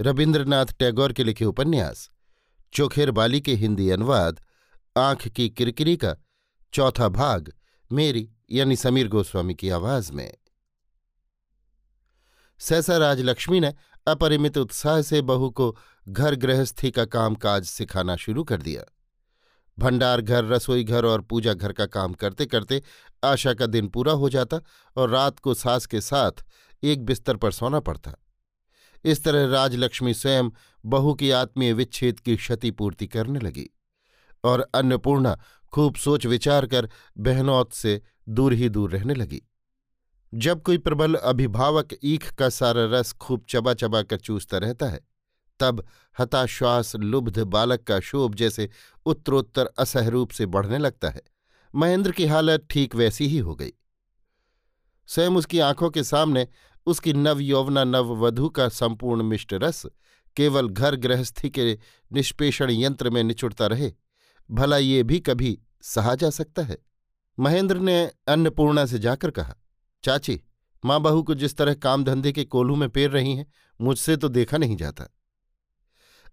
रविन्द्रनाथ टैगोर के लिखे उपन्यास, चोखेर बाली के हिंदी अनुवाद, आँख की किरकिरी का चौथा भाग, मेरी यानी समीर गोस्वामी की आवाज़ में। सहसा राजलक्ष्मी ने अपरिमित उत्साह से बहू को घर गृहस्थी का कामकाज सिखाना शुरू कर दिया। भंडार घर, रसोई घर और पूजा घर का काम करते करते आशा का दिन पूरा हो जाता और रात को सास के साथ एक बिस्तर पर सोना पड़ता। इस तरह राजलक्ष्मी स्वयं बहू की आत्मीय विच्छेद की क्षतिपूर्ति करने लगी और अन्नपूर्णा खूब सोच विचार कर बहनौत से दूर ही दूर रहने लगी। जब कोई प्रबल अभिभावक ईख का सारा रस खूब चबा चबा कर चूसता रहता है, तब हताश्वास लुब्ध बालक का शोभ जैसे उत्तरोत्तर असहरूप से बढ़ने लगता है। महेंद्र की हालत ठीक वैसी ही हो गई। स्वयं उसकी आँखों के सामने उसकी नव नवयौवना नववधु का संपूर्ण मिष्ट रस केवल घर गृहस्थी के निष्पेषण यंत्र में निचुड़ता रहे। भला ये भी कभी सहा जा सकता है? महेंद्र ने अन्नपूर्णा से जाकर कहा, चाची, माँ बहू को जिस तरह काम धंधे के कोल्हू में पेर रही हैं, मुझसे तो देखा नहीं जाता।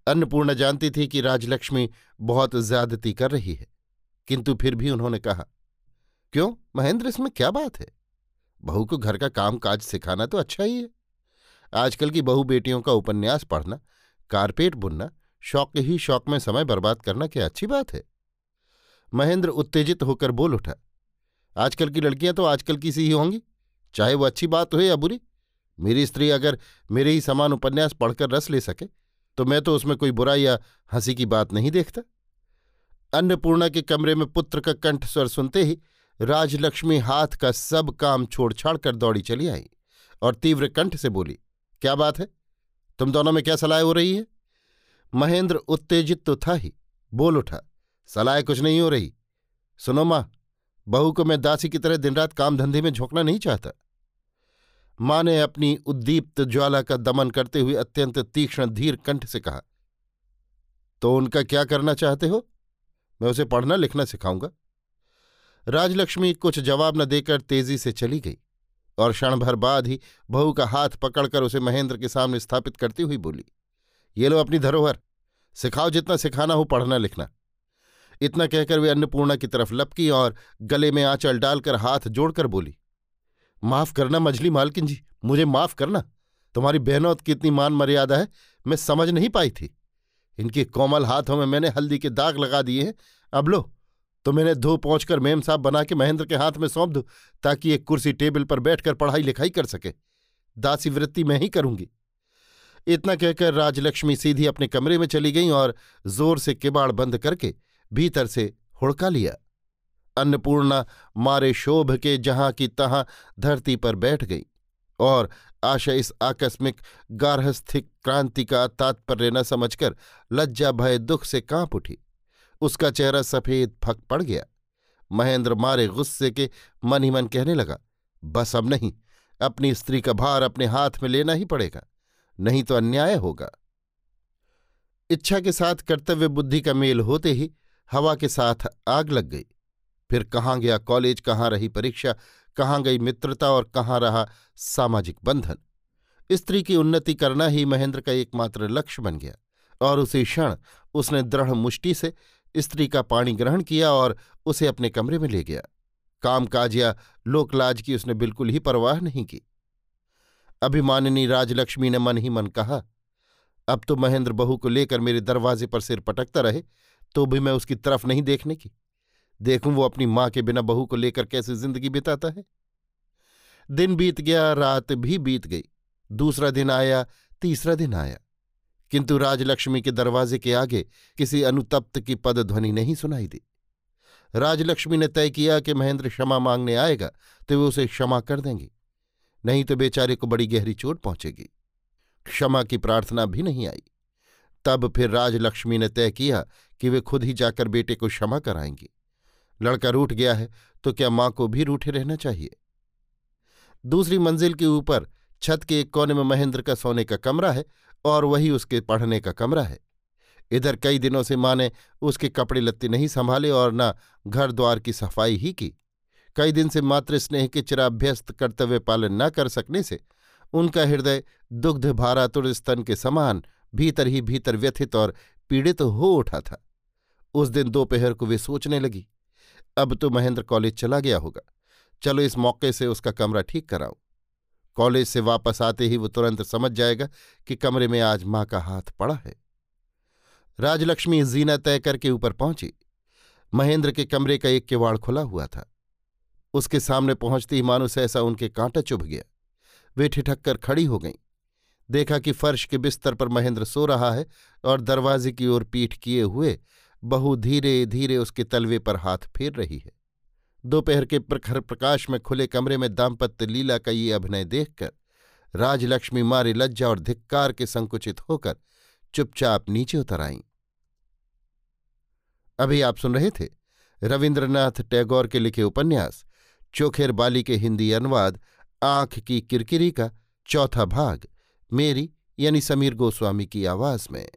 अन्नपूर्णा जानती थी कि राजलक्ष्मी बहुत ज्यादती कर रही है, किंतु फिर भी उन्होंने कहा, क्यों? महेंद्र, इसमें क्या बात है? बहू को घर का काम काज सिखाना तो अच्छा ही है। आजकल की बहू बेटियों का उपन्यास पढ़ना, कारपेट बुनना, शौक ही शौक में समय बर्बाद करना क्या अच्छी बात है? महेंद्र उत्तेजित होकर बोल उठा, आजकल की लड़कियाँ तो आजकल की सी ही होंगी, चाहे वो अच्छी बात हो या बुरी, मेरी स्त्री अगर मेरे ही समान उपन्यास पढ़कर रस ले सके तो मैं तो उसमें कोई बुरा या हँसी की बात नहीं देखता। अन्नपूर्णा के कमरे में पुत्र का कंठ स्वर सुनते ही राजलक्ष्मी हाथ का सब काम छोड़ छाड़ कर दौड़ी चली आई और तीव्र कंठ से बोली, क्या बात है? तुम दोनों में क्या सलाह हो रही है? महेंद्र उत्तेजित तो था ही, बोल उठा, सलाह कुछ नहीं हो रही। सुनो माँ, बहू को मैं दासी की तरह दिन रात काम धंधे में झोंकना नहीं चाहता। माँ ने अपनी उद्दीप्त ज्वाला का दमन करते हुए अत्यंत तीक्ष्ण धीर कंठ से कहा तो उनका क्या करना चाहते हो? मैं उसे पढ़ना लिखना सिखाऊँगा। राजलक्ष्मी कुछ जवाब न देकर तेज़ी से चली गई और क्षण भर बाद ही बहू का हाथ पकड़कर उसे महेंद्र के सामने स्थापित करती हुई बोली, ये लो अपनी धरोहर, सिखाओ जितना सिखाना हो पढ़ना लिखना। इतना कहकर वे अन्नपूर्णा की तरफ़ लपकी और गले में आंचल डालकर हाथ जोड़कर बोली, माफ़ करना मजली मालकिन जी, मुझे माफ़ करना। तुम्हारी बहनौत की इतनी मान मर्यादा है, मैं समझ नहीं पाई थी। इनके कोमल हाथों में मैंने हल्दी के दाग लगा दिए हैं। अब लो तो मैंने धो पहुंचकर मेम साहब बना के महेंद्र के हाथ में सौंप दू, ताकि एक कुर्सी टेबल पर बैठकर पढ़ाई लिखाई कर सके। दासी वृत्ति मैं ही करूँगी। इतना कहकर राजलक्ष्मी सीधी अपने कमरे में चली गई और ज़ोर से किबाड़ बंद करके भीतर से हुड़का लिया। अन्नपूर्णा मारे शोभ के जहाँ की तहां धरती पर बैठ गई और आशा इस आकस्मिक गार्हस्थिक क्रांति का तात्पर्य न समझकर लज्जा भय दुख से काँप उठी। उसका चेहरा सफ़ेद फक पड़ गया। महेंद्र मारे गुस्से के मन ही मन कहने लगा, बस अब नहीं, अपनी स्त्री का भार अपने हाथ में लेना ही पड़ेगा, नहीं तो अन्याय होगा। इच्छा के साथ कर्तव्य बुद्धि का मेल होते ही हवा के साथ आग लग गई। फिर कहाँ गया कॉलेज, कहाँ रही परीक्षा, कहाँ गई मित्रता और कहाँ रहा सामाजिक बंधन? स्त्री की उन्नति करना ही महेंद्र का एकमात्र लक्ष्य बन गया और उसी क्षण उसने दृढ़ मुष्टि से स्त्री का पानी ग्रहण किया और उसे अपने कमरे में ले गया। कामकाज या लोकलाज की उसने बिल्कुल ही परवाह नहीं की। अभिमानिनी राजलक्ष्मी ने मन ही मन कहा, अब तो महेंद्र बहू को लेकर मेरे दरवाजे पर सिर पटकता रहे तो भी मैं उसकी तरफ़ नहीं देखने की। देखूँ वो अपनी माँ के बिना बहू को लेकर कैसे ज़िंदगी बिताता है? दिन बीत गया, रात भी बीत गई। दूसरा दिन आया, तीसरा दिन आया। किंतु राजलक्ष्मी के दरवाजे के आगे किसी अनुतप्त की पदध्वनि नहीं सुनाई दी। राजलक्ष्मी ने तय किया कि महेंद्र क्षमा मांगने आएगा तो वे उसे क्षमा कर देंगी। नहीं तो बेचारे को बड़ी गहरी चोट पहुंचेगी। क्षमा की प्रार्थना भी नहीं आई। तब फिर राजलक्ष्मी ने तय किया कि वे खुद ही जाकर बेटे को क्षमा कराएँगी। लड़का रूठ गया है तो क्या माँ को भी रूठे रहना चाहिए? दूसरी मंजिल के ऊपर छत के एक कोने में महेंद्र का सोने का कमरा है और वही उसके पढ़ने का कमरा है। इधर कई दिनों से माँ ने उसके कपड़े लत्ते नहीं संभाले और न घर द्वार की सफ़ाई ही की। कई दिन से मातृस्नेह के चिराभ्यस्त कर्तव्य पालन न कर सकने से उनका हृदय दुग्ध भारातुर स्तन के समान भीतर ही भीतर व्यथित और पीड़ित तो हो उठा था। उस दिन दोपहर को वे सोचने लगी, अब तो महेंद्र कॉलेज चला गया होगा। चलो इस मौके से उसका कमरा ठीक कराऊं। कॉलेज से वापस आते ही वो तुरंत समझ जाएगा कि कमरे में आज माँ का हाथ पड़ा है। राजलक्ष्मी जीना तय करके ऊपर पहुँची। महेंद्र के कमरे का एक किवाड़ खुला हुआ था। उसके सामने पहुँचती ही मानो सहसा उनके कांटा चुभ गया। वे ठिठक कर खड़ी हो गईं। देखा कि फर्श के बिस्तर पर महेंद्र सो रहा है और दरवाजे की ओर पीठ किए हुए बहु धीरे धीरे उसके तलवे पर हाथ फेर रही है। दोपहर के प्रखर प्रकाश में खुले कमरे में दाम्पत्य लीला का ये अभिनय देखकर राजलक्ष्मी मारे लज्जा और धिक्कार के संकुचित होकर चुपचाप नीचे उतर आईं। अभी आप सुन रहे थे रविन्द्रनाथ टैगोर के लिखे उपन्यास, चोखेर बाली के हिंदी अनुवाद, आँख की किरकिरी का चौथा भाग, मेरी यानी समीर गोस्वामी की आवाज़ में।